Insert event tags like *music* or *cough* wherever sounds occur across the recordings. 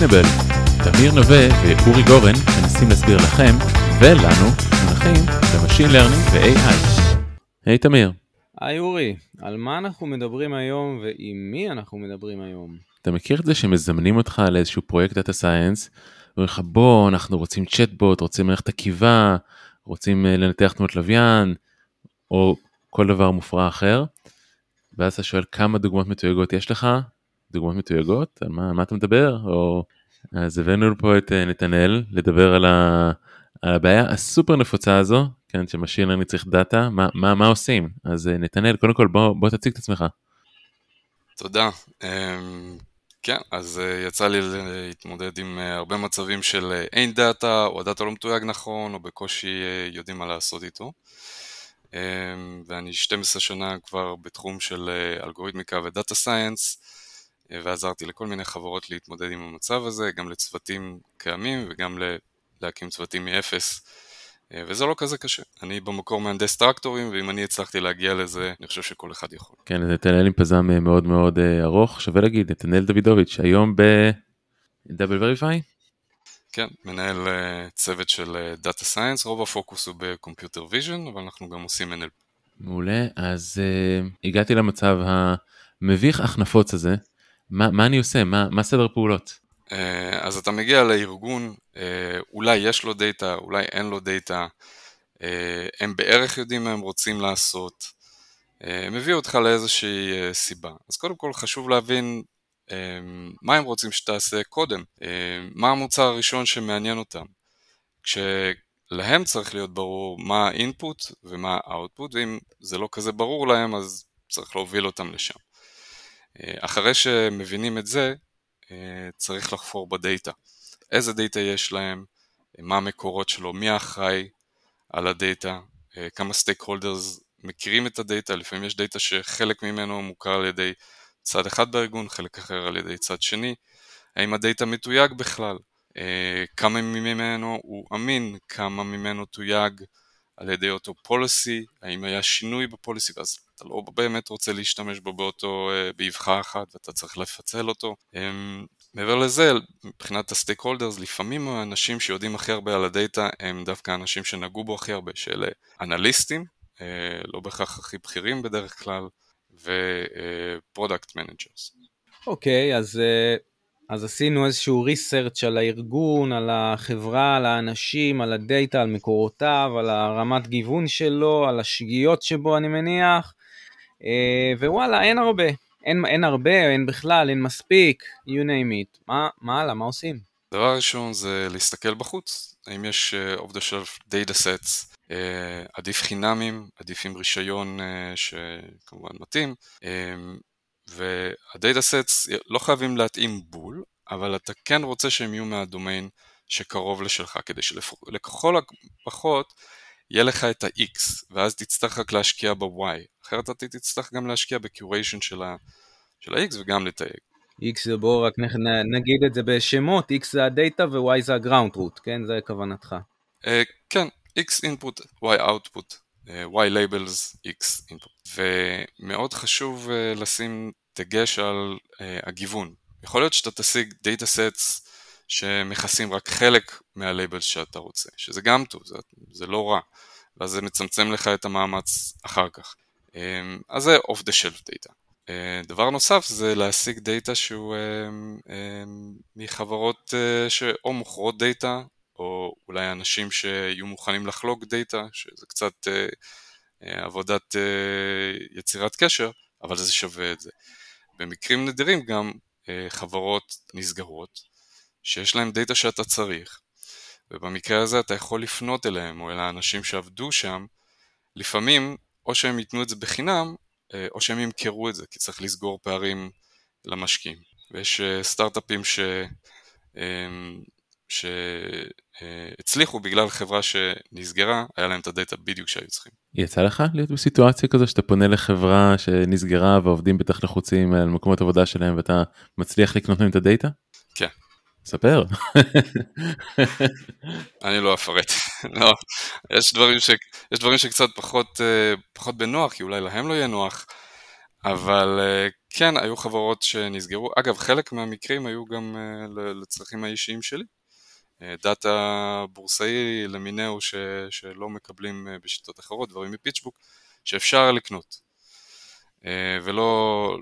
Explainable. תמיר נווה ואורי גורן מנסים להסביר לכם ולנו מונחים ב machine learning ו-AI. היי תמיר. היי אורי, על מה אנחנו מדברים היום ועם מי אנחנו מדברים היום? אתה מכיר את זה שמזמנים אותך לאיזשהו פרויקט data science, אומרים לך בוא אנחנו רוצים צ'טבוט, רוצים מערכת עקיבה, רוצים אה, לנתח תמונות לוויין, או כל דבר מופרע אחר, ואז אתה שואל כמה דוגמאות מתויגות יש לך, דוגמאות מתויגות, על מה, מה אתה מדבר, או... אז הבאנו פה את אה, נתנאל לדבר על, ה... על הבעיה הסופר נפוצה הזו, כן, ש machine learning צריך דאטה, מה, מה, מה עושים? אז אה, נתנאל, קודם כל בוא, בוא תציג את עצמך. תודה. אמ, כן, אז יצא לי להתמודד עם הרבה מצבים של אין דאטה, או הדאטה לא מתויג נכון, או בקושי יודעים מה לעשות איתו. אמ, ואני 12 שנה כבר בתחום של אה, אלגוריתמיקה ו data science, אה, ועזרתי לכל מיני חברות להתמודד עם המצב הזה, גם לצוותים קיימים וגם להקים צוותים מאפס. אה, וזה לא כזה קשה. אני במקור מהנדס טרקטורים, ואם אני הצלחתי להגיע לזה, אני חושב שכל אחד יכול. כן, נתנאל עם פזם מאוד מאוד ארוך, שווה להגיד, נתנאל דוידוביץ', היום ב-Double Verify? כן, מנהל צוות של uh, science, רוב הפוקוס הוא ב computer vision, אבל אנחנו גם עושים NLP. מעולה, אז uh, הגעתי למצב המביך אך נפוץ הזה, מה, מה אני עושה? מה, מה סדר פעולות? Uh, אז אתה מגיע לארגון, uh, אולי יש לו דאטה, אולי אין לו דאטה, הם בערך יודעים מה הם רוצים לעשות, הם הביאו אותך לאיזושהי סיבה. אז קודם כל חשוב להבין מה הם רוצים שתעשה קודם, מה המוצר הראשון שמעניין אותם. כשלהם צריך להיות ברור מה ה input ומה ה output, ואם זה לא כזה ברור להם אז צריך להוביל אותם לשם. אה, אחרי שמבינים את זה, אה, צריך לחפור בדאטה. איזה דאטה יש להם, מה המקורות שלו, מי האחראי על הדאטה, אה, כמה stakeholders מכירים את הדאטה, לפעמים יש דאטה שחלק ממנו מוכר על ידי צד אחד בארגון, חלק אחר על ידי צד שני, האם הדאטה מתויג בכלל, כמה ממנו הוא אמין, כמה ממנו תויג על ידי אותו פוליסי, האם היה שינוי בפוליסי, ואז אתה לא באמת רוצה להשתמש בו באותו, אה, באבחה אחת ואתה צריך לפצל אותו. אה, מעבר לזה, מבחינת הסטייק הולדרס, לפעמים האנשים שיודעים הכי הרבה על הדאטה הם דווקא אנשים שנגעו בו הכי הרבה, שאלה אנליסטים, לא בהכרח הכי בכירים בדרך כלל, ו product managers. אוקיי, אז, אה, אז עשינו איזשהו research על הארגון, על החברה, על האנשים, על הדאטה, על מקורותיו, על הרמת גיוון שלו, על השגיאות שבו אני מניח, אה, ווואלה, אין הרבה. אין, אין הרבה, אין בכלל, אין מספיק, you name it. מה, מה הלאה, מה עושים? דבר ראשון זה להסתכל בחוץ, האם יש uh, off the shelf data sets אה, עדיף חינמים, עדיף עם רישיון אה, שכמובן מתאים, אה, והדאטה סטס לא חייבים להתאים בול, אבל אתה כן רוצה שהם יהיו מהדומיין שקרוב לשלך, כדי שלכל הפחות יהיה לך את ה-X, ואז תצטרך רק להשקיע ב-Y, אחרת אתה תצטרך גם להשקיע ב-Curation של ה-X וגם לתייג. X זה בואו רק נגיד את זה בשמות, X זה הדאטה ו-Y זה ה-ground root, כן? זה כוונתך. כן, X input, Y output, אה, Y labels, X input. ומאוד חשוב אה, לשים דגש על אה, הגיוון. יכול להיות שאתה תשיג data sets שמכסים רק חלק מה labels שאתה רוצה, שזה גם טוב, זה, זה לא רע, ואז זה מצמצם לך את המאמץ אחר כך. אז זה off the shelf data. דבר נוסף זה להשיג דאטה שהוא מחברות שאו מוכרות דאטה או אולי אנשים שיהיו מוכנים לחלוק דאטה, שזה קצת אה, אה, עבודת אה, יצירת קשר, אבל זה שווה את זה. במקרים נדירים גם אה, חברות נסגרות, שיש להם דאטה שאתה צריך, ובמקרה הזה אתה יכול לפנות אליהם או אל האנשים שעבדו שם, לפעמים או שהם ייתנו את זה בחינם, אה, או שהם ימכרו את זה, כי צריך לסגור פערים למשקיעים. ויש אה, סטארט-אפים ש... אה, שהצליחו בגלל חברה שנסגרה, היה להם את הדאטה בדיוק שהיו צריכים. יצא לך להיות בסיטואציה כזו שאתה פונה לחברה שנסגרה ועובדים בטח לחוצים על מקומות עבודה שלהם ואתה מצליח לקנות להם את הדאטה? ספר. אני לא אפרט, *laughs* לא, יש דברים, ש, יש דברים שקצת פחות, אה, פחות בנוח, כי אולי להם לא יהיה נוח, אבל כן, היו חברות שנסגרו. אגב, חלק מהמקרים היו גם לצרכים האישיים שלי. דאטה בורסאי למיניהו ש, שלא מקבלים בשיטות אחרות, דברים מפיצ'בוק, שאפשר לקנות. ולא,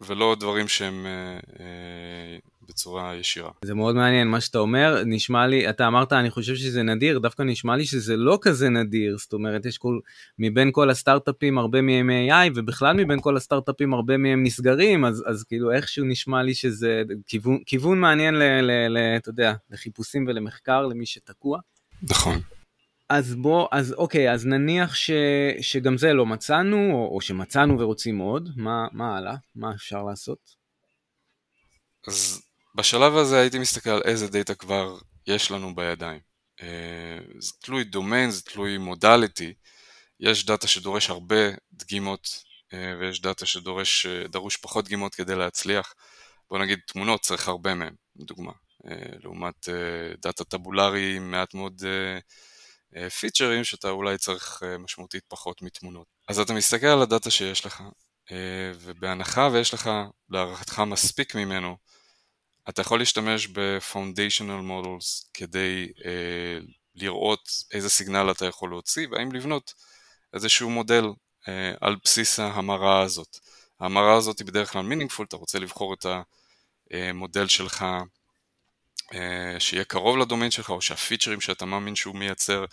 ולא דברים שהם אה, אה, בצורה ישירה. זה מאוד מעניין מה שאתה אומר, נשמע לי, אתה אמרת אני חושב שזה נדיר, דווקא נשמע לי שזה לא כזה נדיר, זאת אומרת יש כל, מבין כל הסטארט-אפים הרבה מהם AI ובכלל מבין כל הסטארט-אפים הרבה מהם נסגרים, אז, אז כאילו איכשהו נשמע לי שזה כיוון, כיוון מעניין ל, ל, ל, אתה יודע, לחיפושים ולמחקר למי שתקוע. נכון. אז בוא, אז אוקיי, אז נניח ש, שגם זה לא מצאנו, או, או שמצאנו ורוצים עוד, מה, מה הלאה? מה אפשר לעשות? אז בשלב הזה הייתי מסתכל על איזה דאטה כבר יש לנו בידיים. אה, זה תלוי דומיין, זה תלוי modality. יש דאטה שדורש הרבה דגימות, אה, ויש דאטה שדורש, אה, דרוש פחות דגימות כדי להצליח. בוא נגיד תמונות צריך הרבה מהם, לדוגמה. לעומת דאטה טבולרי מעט מאוד פיצ'רים אה, שאתה אולי צריך אה, משמעותית פחות מתמונות. אז אתה מסתכל על הדאטה שיש לך, אה, ובהנחה ויש לך להערכתך מספיק ממנו, אתה יכול להשתמש ב-Foundational Models כדי לראות איזה סיגנל אתה יכול להוציא, והאם לבנות איזשהו מודל על בסיס ההמרה הזאת. ההמרה הזאת היא בדרך כלל meaningful, אתה רוצה לבחור את המודל שלך אה, שיהיה קרוב לדומיין שלך או שהפיצ'רים שאתה מאמין שהוא מייצר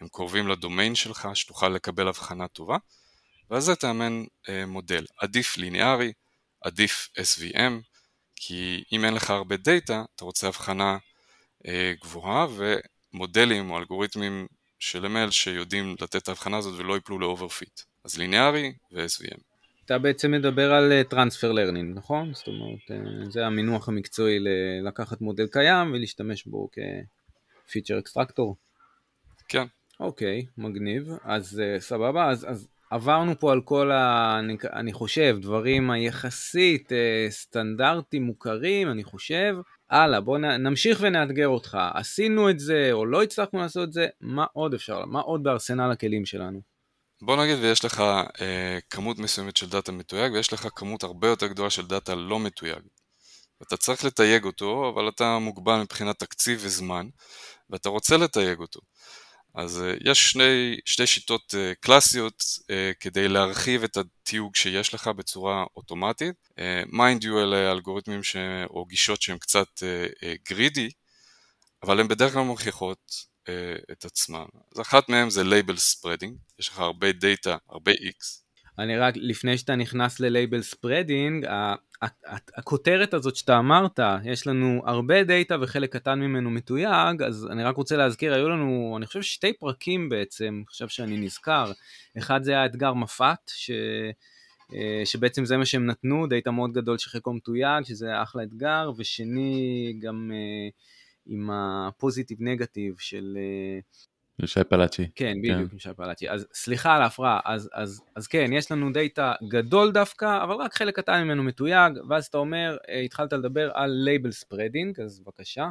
הם קרובים לדומיין שלך, שתוכל לקבל הבחנה טובה, ועל זה תאמן אה, מודל. עדיף ליניארי, עדיף SVM, כי אם אין לך הרבה דאטה, אתה רוצה הבחנה אה, גבוהה ומודלים או אלגוריתמים של ML שיודעים לתת את ההבחנה הזאת ולא ייפלו ל overfit. אז ליניארי ו-SVM. אתה בעצם מדבר על transfer uh, learning, נכון? זאת אומרת, uh, זה המינוח המקצועי לקחת מודל קיים ולהשתמש בו כ feature extractor. כן. אוקיי, מגניב. אז uh, סבבה, אז, אז עברנו פה על כל ה... אני, אני חושב, דברים היחסית סטנדרטים מוכרים, אני חושב. הלאה, בוא נ, נמשיך ונאתגר אותך. עשינו את זה או לא הצלחנו לעשות את זה, מה עוד אפשר? מה עוד בארסנל הכלים שלנו? בוא נגיד ויש לך אה, כמות מסוימת של דאטה מתויג ויש לך כמות הרבה יותר גדולה של דאטה לא מתויג. אתה צריך לתייג אותו, אבל אתה מוגבל מבחינת תקציב וזמן, ואתה רוצה לתייג אותו. אז אה, יש שני, שתי שיטות אה, קלאסיות אה, כדי להרחיב את התיוג שיש לך בצורה אוטומטית. mind you אלה אלגוריתמים ש... או גישות שהן קצת greedy, אבל הן בדרך כלל מוכיחות אה, את עצמם. אז אחת מהן זה label spreading, יש לך הרבה דאטה, הרבה X. אני רק, לפני שאתה נכנס ל label spreading, הכותרת הזאת שאתה אמרת, יש לנו הרבה דאטה וחלק קטן ממנו מתויג, אז אני רק רוצה להזכיר, היו לנו, אני חושב שתי פרקים בעצם, עכשיו שאני נזכר, אחד זה היה אתגר מפת, ש... אה, שבעצם זה מה שהם נתנו, דאטה מאוד גדול שחלקו מתויג, שזה אחלה אתגר, ושני גם uh, עם ה positive negative של... של שי פלאצ'י. כן, בדיוק, כן. עם שי פלאצ'י. אז סליחה על ההפרעה, אז, אז, אז כן, יש לנו דאטה גדול דווקא, אבל רק חלק קטן ממנו מתויג, ואז אתה אומר, אה, התחלת לדבר על label spreading, אז בבקשה.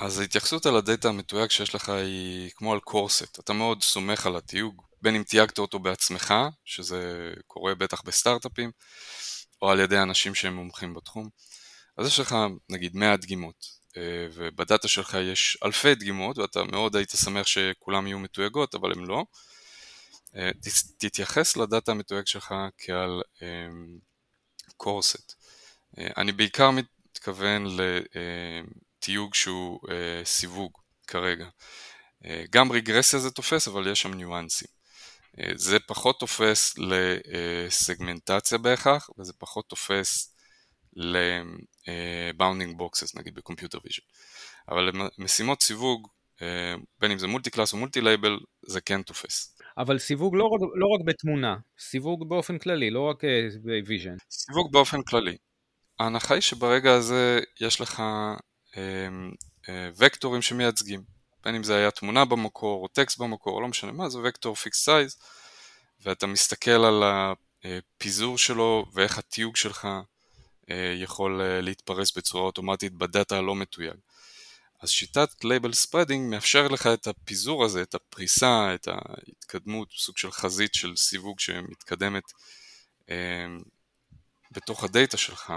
אז ההתייחסות על הדאטה המתויג שיש לך היא כמו על core set, אתה מאוד סומך על התיוג, בין אם תייגת אותו בעצמך, שזה קורה בטח בסטארט-אפים, או על ידי אנשים שהם מומחים בתחום. אז יש לך נגיד 100 דגימות, אה, ובדאטה שלך יש אלפי דגימות ואתה מאוד היית שמח שכולם יהיו מתויגות אבל הם לא. אה, תתייחס לדאטה המתויג שלך כעל קורסט. אה, אני בעיקר מתכוון לתיוג שהוא סיווג כרגע. גם רגרסיה זה תופס אבל יש שם ניואנסים. זה פחות תופס לסגמנטציה בהכרח וזה פחות תופס ל-bounding boxes נגיד ב computer vision. אבל למשימות סיווג, אה, בין אם זה multi class או multi label, זה כן תופס. אבל סיווג לא רק, לא רק בתמונה, סיווג באופן כללי, לא רק ב vision. אה, סיווג באופן כללי. ההנחה היא שברגע הזה יש לך אה, אה, וקטורים שמייצגים, בין אם זה היה תמונה במקור או טקסט במקור, לא משנה מה, זה וקטור fixed size, ואתה מסתכל על הפיזור שלו ואיך התיוג שלך אה, יכול אה, להתפרס בצורה אוטומטית בדאטה הלא מתויג. אז שיטת label spreading מאפשר לך את הפיזור הזה, את הפריסה, את ההתקדמות, סוג של חזית של סיווג שמתקדמת אה, בתוך הדאטה שלך,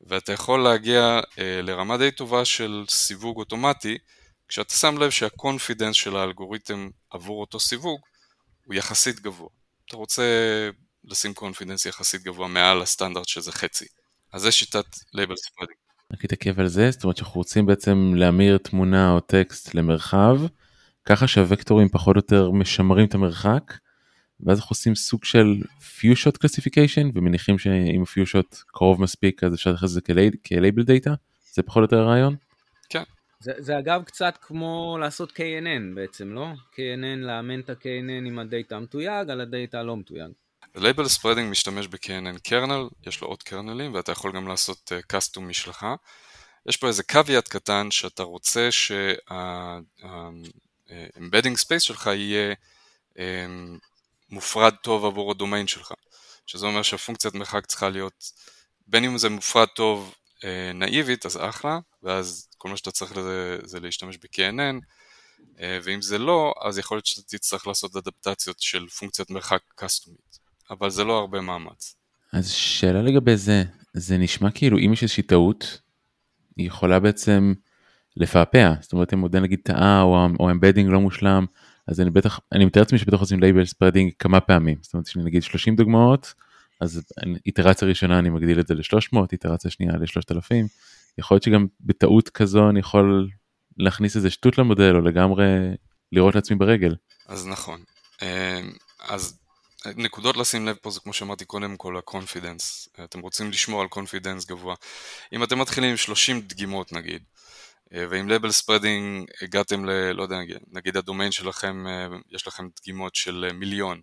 ואתה יכול להגיע אה, לרמה די טובה של סיווג אוטומטי, כשאתה שם לב שה-confidence של האלגוריתם עבור אותו סיווג הוא יחסית גבוה. אתה רוצה לשים confidence יחסית גבוה מעל הסטנדרט שזה חצי. אז זה שיטת label spreading. רק להתעכב על זה, זאת אומרת שאנחנו רוצים בעצם להמיר תמונה או טקסט למרחב, ככה שהוקטורים פחות או יותר משמרים את המרחק, ואז אנחנו עושים סוג של few shot classification ומניחים שאם few shot קרוב מספיק אז אפשר להכניס את זה כ-labeled דאטה, זה פחות או יותר הרעיון? כן. זה, זה אגב קצת כמו לעשות KNN בעצם, לא? KNN, לאמן את ה-KNN עם הדאטה המתויג על הדאטה הלא מתויג. label spreading משתמש ב-KNN kernel, יש לו עוד קרנלים ואתה יכול גם לעשות custom uh, משלך. יש פה איזה caveat קטן שאתה רוצה שה-embedding space שלך יהיה um, מופרד טוב עבור הדומיין שלך, שזה אומר שהפונקציית מרחק צריכה להיות, בין אם זה מופרד טוב נאיבית אז אחלה, ואז כל מה שאתה צריך לזה זה להשתמש ב-KNN, ואם זה לא, אז יכול להיות שאתה תצטרך לעשות אדפטציות של פונקציית מרחק קסטומית. אבל זה לא הרבה מאמץ. אז שאלה לגבי זה, זה נשמע כאילו אם יש איזושהי טעות, היא יכולה בעצם לפעפע, זאת אומרת אם מודל נגיד טעה או, או embedding לא מושלם, אז אני בטח, אני מתאר לעצמי שבטח עושים label spreading כמה פעמים, זאת אומרת שאני נגיד 30 דוגמאות, אז איטרציה ראשונה אני מגדיל את זה ל-300, איטרציה שנייה ל-3000, יכול להיות שגם בטעות כזו אני יכול להכניס איזה שטות למודל או לגמרי לירות לעצמי ברגל. אז נכון. אה, אז נקודות לשים לב פה זה כמו שאמרתי קודם כל ה-confidence, אתם רוצים לשמור על confidence גבוה. אם אתם מתחילים עם 30 דגימות נגיד, אה, ועם label spreading הגעתם ל... לא יודע, נגיד ה-domain שלכם, אה, יש לכם דגימות של אה, מיליון,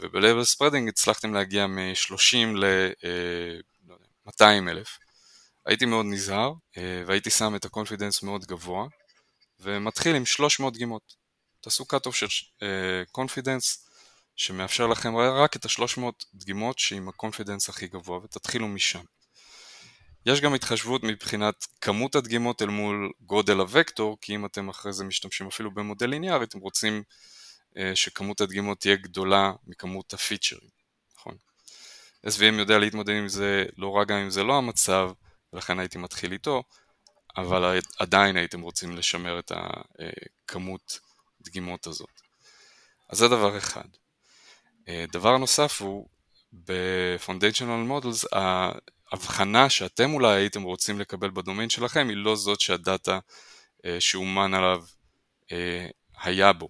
וב-label spreading הצלחתם להגיע מ-30 ל-200 אלף. הייתי מאוד נזהר, והייתי שם את ה-confidence מאוד גבוה, ומתחיל עם 300 דגימות. תעשו cut-off של confidence, שמאפשר לכם רק את ה-300 דגימות שעם ה-confidence הכי גבוה ותתחילו משם. יש גם התחשבות מבחינת כמות הדגימות אל מול גודל הוקטור, כי אם אתם אחרי זה משתמשים אפילו במודל ליניארי, אתם רוצים אה, שכמות הדגימות תהיה גדולה מכמות הפיצ'רים, נכון? SVM יודע להתמודד עם זה לא רק גם אם זה לא המצב, ולכן הייתי מתחיל איתו, אבל עדיין הייתם רוצים לשמר את הכמות דגימות הזאת. אז זה דבר אחד. אה, דבר נוסף הוא, ב-Foundational Models, ההבחנה שאתם אולי הייתם רוצים לקבל בדומיין שלכם היא לא זאת שהדאטה אה, שאומן עליו אה, היה בו.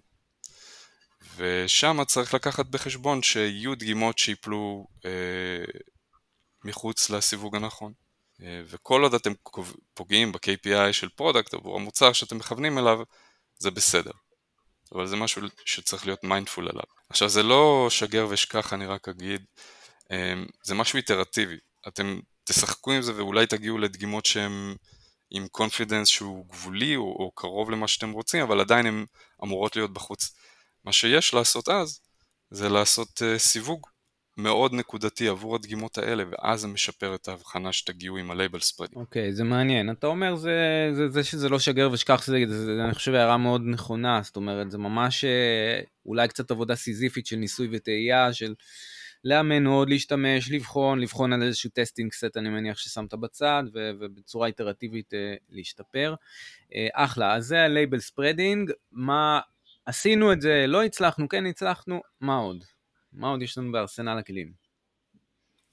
ושם צריך לקחת בחשבון שיהיו דגימות שיפלו מחוץ לסיווג הנכון. וכל עוד אתם פוגעים ב-KPI של product עבור המוצר שאתם מכוונים אליו, זה בסדר. אבל זה משהו שצריך להיות mindful עליו. עכשיו זה לא שגר ושכח אני רק אגיד, אמ, זה משהו איטרטיבי, אתם תשחקו עם זה ואולי תגיעו לדגימות שהן עם confidence שהוא גבולי או, או קרוב למה שאתם רוצים, אבל עדיין הן אמורות להיות בחוץ. מה שיש לעשות אז, זה לעשות uh, סיווג מאוד נקודתי עבור הדגימות האלה, ואז זה משפר את ההבחנה שתגיעו עם ה-label spreading. אוקיי, okay, זה מעניין. אתה אומר זה, זה, זה שזה לא שגר ושכח, זה, זה, זה, אני חושב הערה מאוד נכונה, זאת אומרת, זה ממש אה, אולי קצת עבודה סיזיפית של ניסוי וטעייה, של לאמן עוד, להשתמש, לבחון, לבחון על איזשהו testing set, אני מניח ששמת בצד, ו, ובצורה איטרטיבית אה, להשתפר. אה, אחלה, אז זה ה-label spreading, מה... עשינו את זה, לא הצלחנו, כן הצלחנו, מה עוד? מה עוד יש לנו בארסנל הכלים?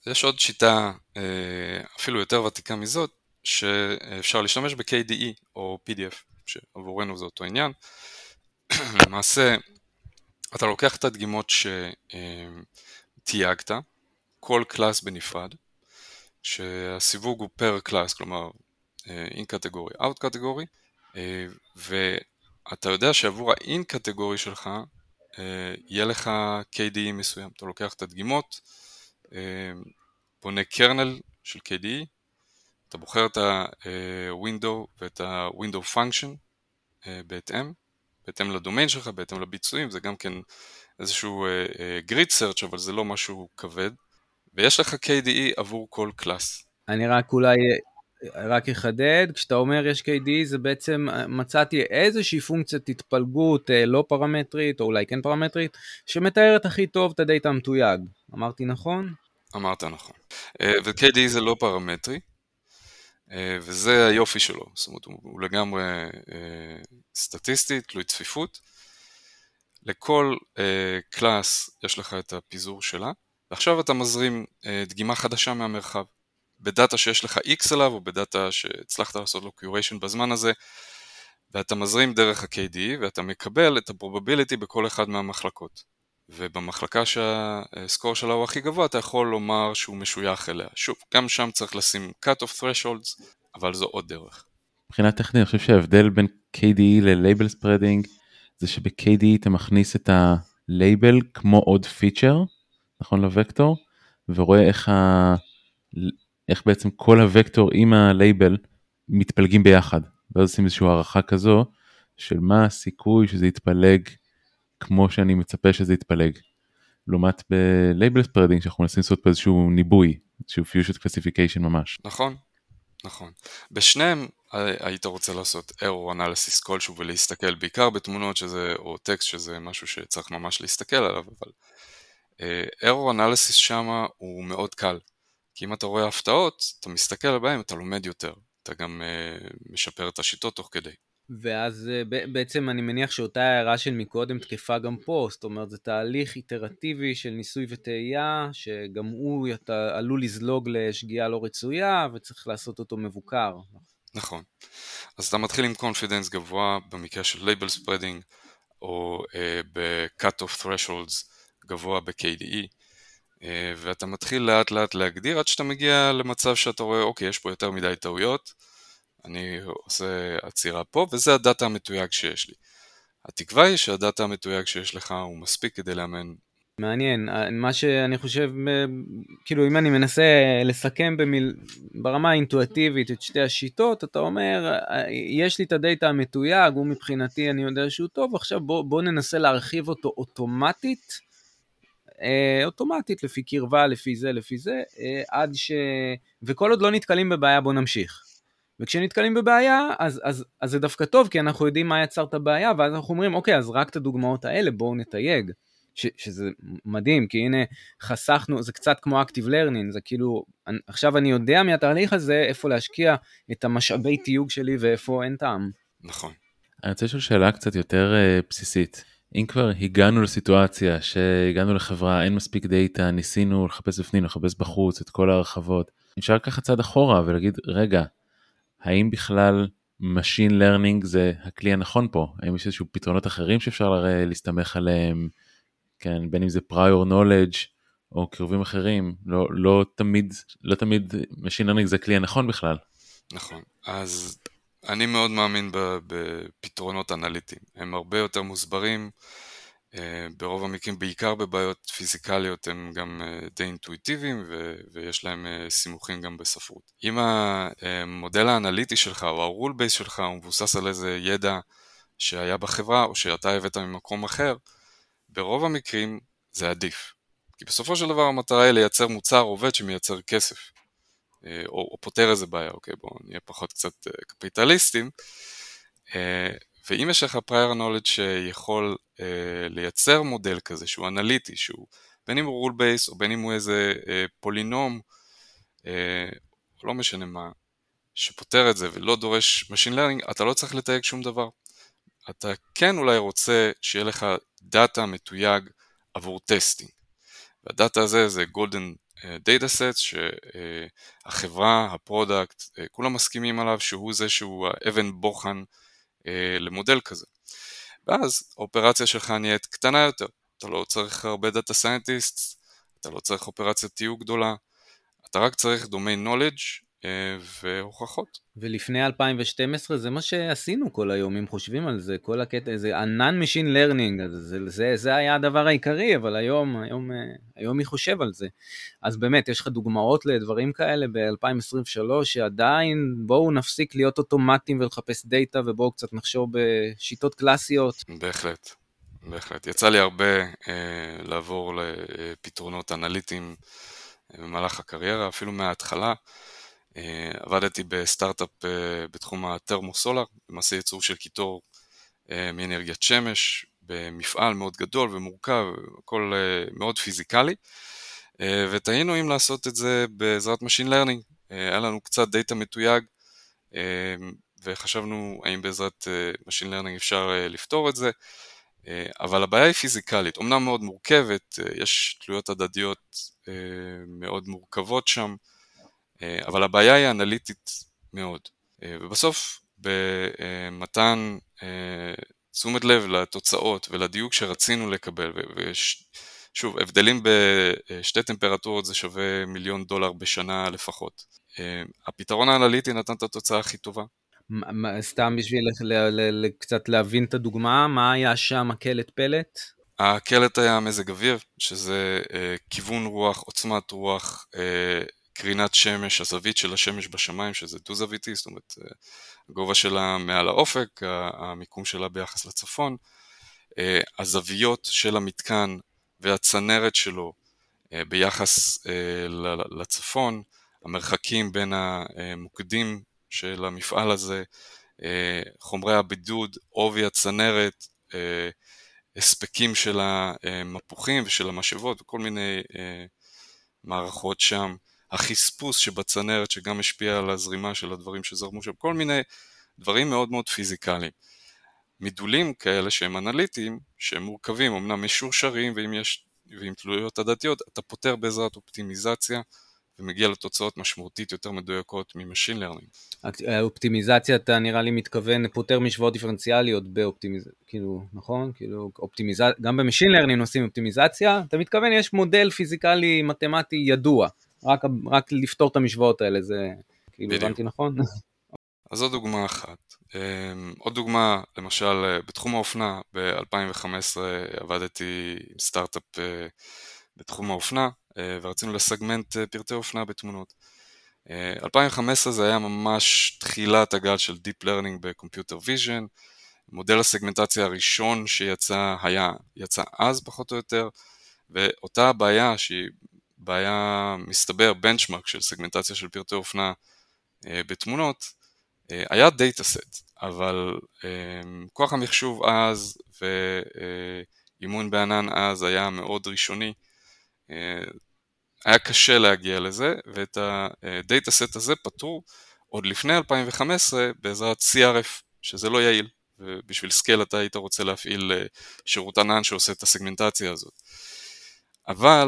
יש עוד שיטה אה, אפילו יותר ותיקה מזאת, שאפשר להשתמש ב-KDE או PDF, שעבורנו זה אותו עניין. *clears throat* למעשה, אתה לוקח את הדגימות שתייגת, כל class בנפרד, שהסיווג הוא פר class, כלומר in category, out category, ואתה יודע שעבור ה-in category שלך יהיה לך KDE מסוים. אתה לוקח את הדגימות, אה, בונה קרנל של KDE, אתה בוחר את ה-window ואת ה-window function אה, בהתאם, בהתאם לדומיין שלך, בהתאם לביצועים, זה גם כן איזשהו grid search, אבל זה לא משהו כבד, ויש לך KDE עבור כל קלאס. אני רק אולי רק אחדד, כשאתה אומר יש KD זה בעצם אה, מצאתי איזושהי פונקציית התפלגות אה, לא פרמטרית או אולי כן פרמטרית שמתארת הכי טוב את הדאטה המתויג. אמרתי נכון? אמרת נכון. ו-KDE זה לא פרמטרי, וזה היופי שלו, זאת אומרת הוא לגמרי סטטיסטי, תלוי צפיפות. לכל class יש לך את הפיזור שלה, ועכשיו אתה מזרים דגימה חדשה מהמרחב. בדאטה שיש לך X עליו, או בדאטה שהצלחת לעשות לו curation בזמן הזה, ואתה מזרים דרך ה-KD, ואתה מקבל את ה-probability בכל אחד מהמחלקות. ובמחלקה שהסקור שלה הוא הכי גבוה, אתה יכול לומר שהוא משוייך אליה. שוב, גם שם צריך לשים cut-off thresholds, אבל זו עוד דרך. מבחינה טכנית אני חושב שההבדל בין KDE ל-label spreading זה שב-KDE אתה מכניס את ה-label כמו עוד פיצ'ר, נכון לווקטור, ורואה איך, ה... איך בעצם כל הוקטור עם ה-label מתפלגים ביחד. ואז עושים איזושהי הערכה כזו של מה הסיכוי שזה יתפלג כמו שאני מצפה שזה יתפלג. לעומת ב-label spreading שאנחנו מנסים לעשות פה איזשהו ניבוי, איזשהו fusion classification ממש. נכון, נכון. בשניהם היית רוצה לעשות error analysis כלשהו ולהסתכל בעיקר בתמונות שזה, או טקסט שזה משהו שצריך ממש להסתכל עליו, אבל uh, error analysis שמה הוא מאוד קל. כי אם אתה רואה הפתעות, אתה מסתכל בהם, אתה לומד יותר. אתה גם uh, משפר את השיטות תוך כדי. ואז uh, בעצם אני מניח שאותה הערה של מקודם תקפה גם פה, זאת אומרת זה תהליך איטרטיבי של ניסוי וטעייה, שגם הוא אתה עלול לזלוג לשגיאה לא רצויה וצריך לעשות אותו מבוקר. נכון. אז אתה מתחיל עם confidence גבוה במקרה של label spreading, או uh, ב- cut-off thresholds גבוה ב-KDE, אה, ואתה מתחיל לאט לאט להגדיר עד שאתה מגיע למצב שאתה רואה, אוקיי, יש פה יותר מדי טעויות, אני עושה עצירה פה, וזה הדאטה המתויג שיש לי. התקווה היא שהדאטה המתויג שיש לך הוא מספיק כדי לאמן. מעניין, מה שאני חושב, כאילו אם אני מנסה לסכם במיל... ברמה האינטואטיבית את שתי השיטות, אתה אומר, יש לי את הדאטה המתויג, הוא מבחינתי אני יודע שהוא טוב, עכשיו בוא, בוא ננסה להרחיב אותו אוטומטית אה, אוטומטית, לפי קרבה, לפי זה, לפי זה, אה, עד ש... וכל עוד לא נתקלים בבעיה בוא נמשיך. וכשנתקלים בבעיה, אז, אז, אז זה דווקא טוב, כי אנחנו יודעים מה יצר את הבעיה, ואז אנחנו אומרים, אוקיי, אז רק את הדוגמאות האלה בואו נתייג. ש, שזה מדהים, כי הנה חסכנו, זה קצת כמו Active Learning, זה כאילו, אני, עכשיו אני יודע מהתהליך הזה איפה להשקיע את המשאבי תיוג שלי ואיפה אין טעם. נכון. אני רוצה לשאול שאלה קצת יותר uh, בסיסית. אם כבר הגענו לסיטואציה שהגענו לחברה, אין מספיק דאטה, ניסינו לחפש בפנים, לחפש בחוץ את כל ההרחבות, אפשר לקחת צעד אחורה ולהגיד, רגע, האם בכלל Machine Learning זה הכלי הנכון פה? האם יש איזשהו פתרונות אחרים שאפשר להסתמך עליהם, כן, בין אם זה prior knowledge או קרובים אחרים, לא, לא תמיד, לא תמיד Machine Learning זה הכלי הנכון בכלל. נכון, אז אני מאוד מאמין בפתרונות אנליטיים, הם הרבה יותר מוסברים, אה, ברוב המקרים, בעיקר בבעיות פיזיקליות, הם גם אה, די אינטואיטיביים ויש להם אה, סימוכים גם בספרות. אם המודל האנליטי שלך או ה-rule base שלך הוא מבוסס על איזה ידע שהיה בחברה או שאתה הבאת ממקום אחר, ברוב המקרים זה עדיף. כי בסופו של דבר המטרה היא לייצר מוצר עובד שמייצר כסף. אה, או, או פותר איזה בעיה, אוקיי, בואו נהיה פחות קצת אה, קפיטליסטים. אה, ואם יש לך prior knowledge שיכול לייצר מודל כזה שהוא אנליטי, שהוא בין אם הוא rule based או בין אם הוא איזה פולינום, לא משנה מה, שפותר את זה ולא דורש Machine Learning, אתה לא צריך לתייג שום דבר. אתה כן אולי רוצה שיהיה לך דאטה מתויג עבור testing. והדאטה הזה זה golden data set שהחברה, ה product, אה, כולם מסכימים עליו שהוא זה שהוא האבן בוחן אה, למודל כזה. ואז האופרציה שלך נהיית קטנה יותר, אתה לא צריך הרבה data scientist, אתה לא צריך אופרציית תיוג גדולה, אתה רק צריך domain knowledge אה, והוכחות. ולפני 2012 זה מה שעשינו כל היום, אם חושבים על זה, כל הקטע, זה ענן Machine Learning, זה, זה, זה היה הדבר העיקרי, אבל היום, היום, אה, היום מי חושב על זה. אז באמת, יש לך דוגמאות לדברים כאלה ב-2023, שעדיין בואו נפסיק להיות אוטומטיים ולחפש דאטה, ובואו קצת נחשוב בשיטות קלאסיות. בהחלט, בהחלט. יצא לי הרבה אה, לעבור לפתרונות אנליטיים אה, במהלך הקריירה, אפילו מההתחלה. אה, עבדתי בסטארט-אפ אה, בתחום ה thermosolar, למעשה ייצור של קיטור אה, מאנרגיית שמש, במפעל מאוד גדול ומורכב, הכל מאוד פיזיקלי, ותהינו אם לעשות את זה בעזרת Machine Learning. היה לנו קצת דאטה מתויג, וחשבנו האם בעזרת Machine Learning אפשר לפתור את זה. אבל הבעיה היא פיזיקלית, אמנם מאוד מורכבת, יש תלויות הדדיות מאוד מורכבות שם, אבל הבעיה היא אנליטית מאוד. ובסוף, במתן תשומת לב לתוצאות ולדיוק שרצינו לקבל, ושוב, הבדלים בשתי טמפרטורות זה שווה מיליון דולר בשנה לפחות. הפתרון האנליטי נתן את התוצאה הכי טובה. סתם בשביל קצת להבין את הדוגמה, מה היה שם הקלט פלט? הקלט היה מזג אוויר, שזה כיוון רוח, עוצמת רוח, קרינת שמש, הזווית של השמש בשמיים, שזה דו-זוויתי, זאת אומרת, הגובה שלה מעל האופק, המיקום שלה ביחס לצפון, הזוויות של המתקן והצנרת שלו ביחס לצפון, המרחקים בין המוקדים של המפעל הזה, חומרי הבידוד, עובי הצנרת, הספקים של המפוחים ושל המשאבות וכל מיני מערכות שם, החספוס שבצנרת שגם השפיע על הזרימה של הדברים שזרמו שם, כל מיני דברים מאוד מאוד פיזיקליים. מידולים כאלה שהם אנליטיים, שהם מורכבים, אמנם משורשרים ואם יש, ועם תלויות הדדיות, אתה פותר בעזרת אופטימיזציה ומגיע לתוצאות משמעותית יותר מדויקות מ machine learning. אופטימיזציה אתה נראה לי מתכוון פותר משוואות דיפרנציאליות באופטימיזציה, כאילו, נכון? כאילו, אופטימיזציה, גם ב machine learning עושים אופטימיזציה, אתה מתכוון יש מודל פיזיקלי מתמטי ידוע, רק, רק לפתור את המשוואות האלה, זה כאילו הבנתי נכון? *laughs* אז זו דוגמה אחת. אמ, עוד דוגמה, למשל, בתחום האופנה, ב-2015 עבדתי עם סטארט-אפ אה, בתחום האופנה, אה, ורצינו לסגמנט אה, פרטי אופנה בתמונות. 2015 זה היה ממש תחילת הגל של Deep Learning ב-Computer Vision, מודל הסגמנטציה הראשון שיצא היה, יצא אז פחות או יותר, ואותה בעיה שהיא בעיה, מסתבר, benchmark של סגמנטציה של פרטי אופנה אה, בתמונות, אה, היה data set, אבל אה, כוח המחשוב אז ואימון בענן אז היה מאוד ראשוני, היה קשה להגיע לזה, ואת ה data set הזה פתרו עוד לפני 2015 בעזרת CRF, שזה לא יעיל, ובשביל scale אתה היית רוצה להפעיל שירות ענן שעושה את הסגמנטציה הזאת. אבל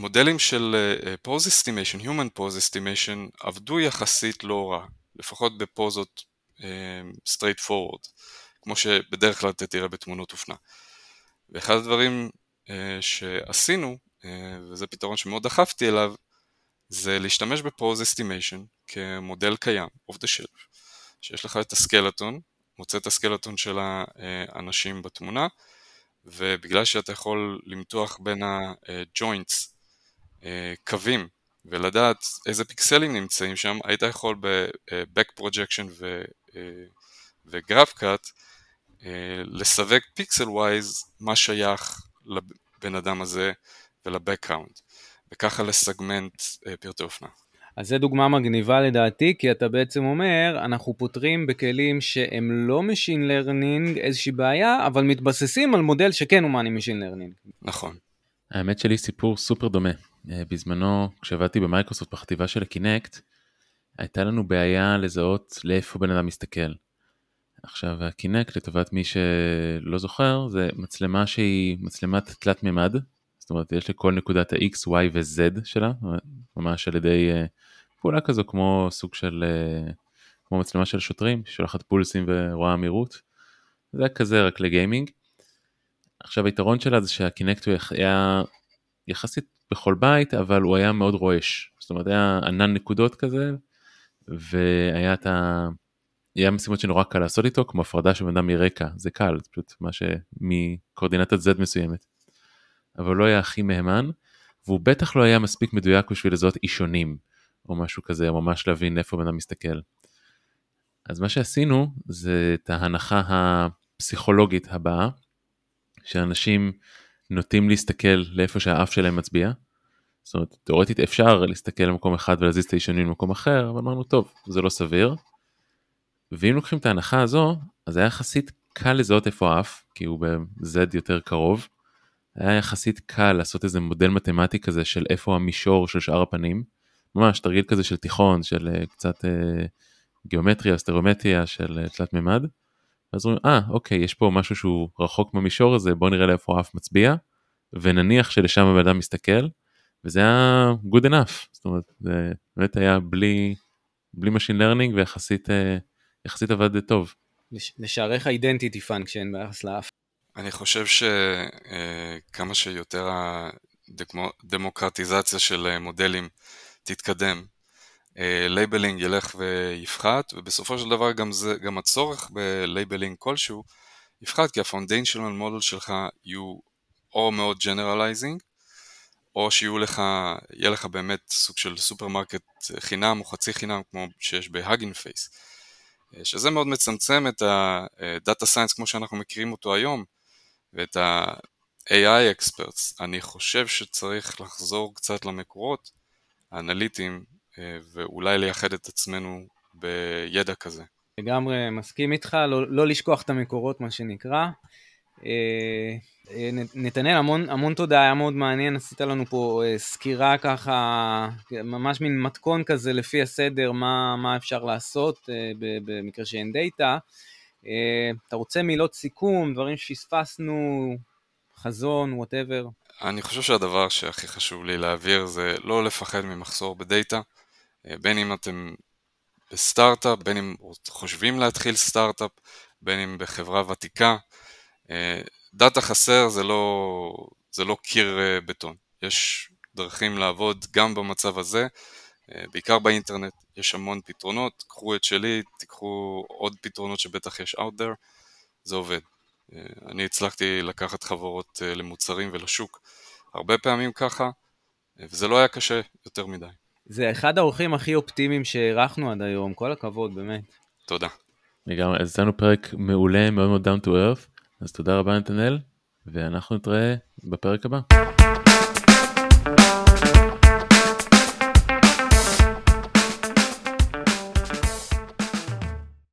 מודלים של pose אה, estimation, Human Pose Estimation, עבדו יחסית לא רע, לפחות בפוזות straight forward, כמו שבדרך כלל אתה תראה בתמונות אופנה. ואחד הדברים שעשינו אה, וזה פתרון שמאוד דחפתי אליו, זה להשתמש ב pose estimation כמודל קיים, off the shelf, שיש לך את הסקלטון, מוצא את הסקלטון של האנשים בתמונה, ובגלל שאתה יכול למתוח בין הג'וינטס אה, קווים ולדעת איזה פיקסלים נמצאים שם, היית יכול ב-back projection ו-graph cut לסווג פיקסל ווייז מה שייך לבן אדם הזה ול-Background, וככה לסגמנט אה, פרטי אופנה. אז זו דוגמה מגניבה לדעתי, כי אתה בעצם אומר, אנחנו פותרים בכלים שהם לא Machine Learning איזושהי בעיה, אבל מתבססים על מודל שכן הוא מ Machine Learning. נכון. האמת שלי סיפור סופר דומה. אה, בזמנו, כשעבדתי במייקרוסופט בחטיבה של הקינקט, הייתה לנו בעיה לזהות לאיפה בן אדם מסתכל. עכשיו הקינקט, לטובת מי שלא זוכר, זה מצלמה שהיא מצלמת תלת מימד, זאת אומרת יש לכל נקודת ה-x, y ו-z שלה, ממש על ידי uh, פעולה כזו כמו סוג של, uh, כמו מצלמה של שוטרים, שולחת פולסים ורואה מהירות. זה היה כזה רק לגיימינג. עכשיו היתרון שלה זה שהקינקט הוא היה יחסית בכל בית, אבל הוא היה מאוד רועש. זאת אומרת היה ענן נקודות כזה, והיה את ה... היה משימות שנורא קל לעשות איתו, כמו הפרדה של בן אדם מרקע, זה קל, זה פשוט מה שמקורדינטת Z מסוימת. אבל לא היה הכי מהימן, והוא בטח לא היה מספיק מדויק בשביל לזהות אישונים, או משהו כזה, או ממש להבין איפה בן אדם מסתכל. אז מה שעשינו זה את ההנחה הפסיכולוגית הבאה, שאנשים נוטים להסתכל לאיפה שהאף שלהם מצביע. זאת אומרת, תאורטית אפשר להסתכל למקום אחד ולהזיז את האישונים למקום אחר, אבל אמרנו, טוב, זה לא סביר. ואם לוקחים את ההנחה הזו, אז היה יחסית קל לזהות איפה האף, כי הוא ב-Z יותר קרוב, היה יחסית קל לעשות איזה מודל מתמטי כזה של איפה המישור של שאר הפנים. ממש תרגיל כזה של תיכון, של uh, קצת uh, גיאומטריה, סטריאומטריה של uh, תלת מימד. ואז אומרים, אה, אוקיי, יש פה משהו שהוא רחוק מהמישור הזה, בוא נראה לאיפה האף מצביע, ונניח שלשם הבן אדם מסתכל, וזה היה good enough, זאת אומרת, זה באמת היה בלי, בלי Machine Learning ויחסית יחסית עבד טוב. לשערך identity function ביחס לאף. אני חושב שכמה שיותר הדמוקרטיזציה של מודלים תתקדם, labeling ילך ויפחת, ובסופו של דבר גם, זה, גם הצורך ב labeling כלשהו יפחת, כי ה foundational model שלך יהיו או מאוד generalizing, או שיהיו לך, יהיה לך באמת סוג של סופרמרקט חינם או חצי חינם כמו שיש ב Hugging Face. שזה מאוד מצמצם את ה-Data Science כמו שאנחנו מכירים אותו היום, ואת ה-AI Experts. אני חושב שצריך לחזור קצת למקורות האנליטיים, ואולי לייחד את עצמנו בידע כזה. לגמרי מסכים איתך, לא, לא לשכוח את המקורות, מה שנקרא. אה, אה, נתנאל, המון, המון תודה, היה מאוד מעניין, עשית לנו פה אה, סקירה ככה, ממש מין מתכון כזה לפי הסדר, מה, מה אפשר לעשות במקרה שאין דאטה. אתה רוצה מילות סיכום, דברים שפספסנו, חזון, whatever? אני חושב שהדבר שהכי חשוב לי להעביר זה לא לפחד ממחסור בדאטה, בין אם אתם בסטארט-אפ, בין אם חושבים להתחיל סטארט-אפ, בין אם בחברה ותיקה. דאטה חסר זה לא, זה לא קיר אה, בטון, יש דרכים לעבוד גם במצב הזה, אה, בעיקר באינטרנט, יש המון פתרונות, קחו את שלי, תיקחו עוד פתרונות שבטח יש out there, זה עובד. אה, אני הצלחתי לקחת חברות למוצרים ולשוק הרבה פעמים ככה, וזה לא היה קשה יותר מדי. זה אחד האורחים הכי אופטימיים שהערכנו עד היום, כל הכבוד, באמת. תודה. לגמרי, אז יצאנו פרק מעולה, מאוד מאוד down to earth. אז תודה רבה נתנאל, ואנחנו נתראה בפרק הבא.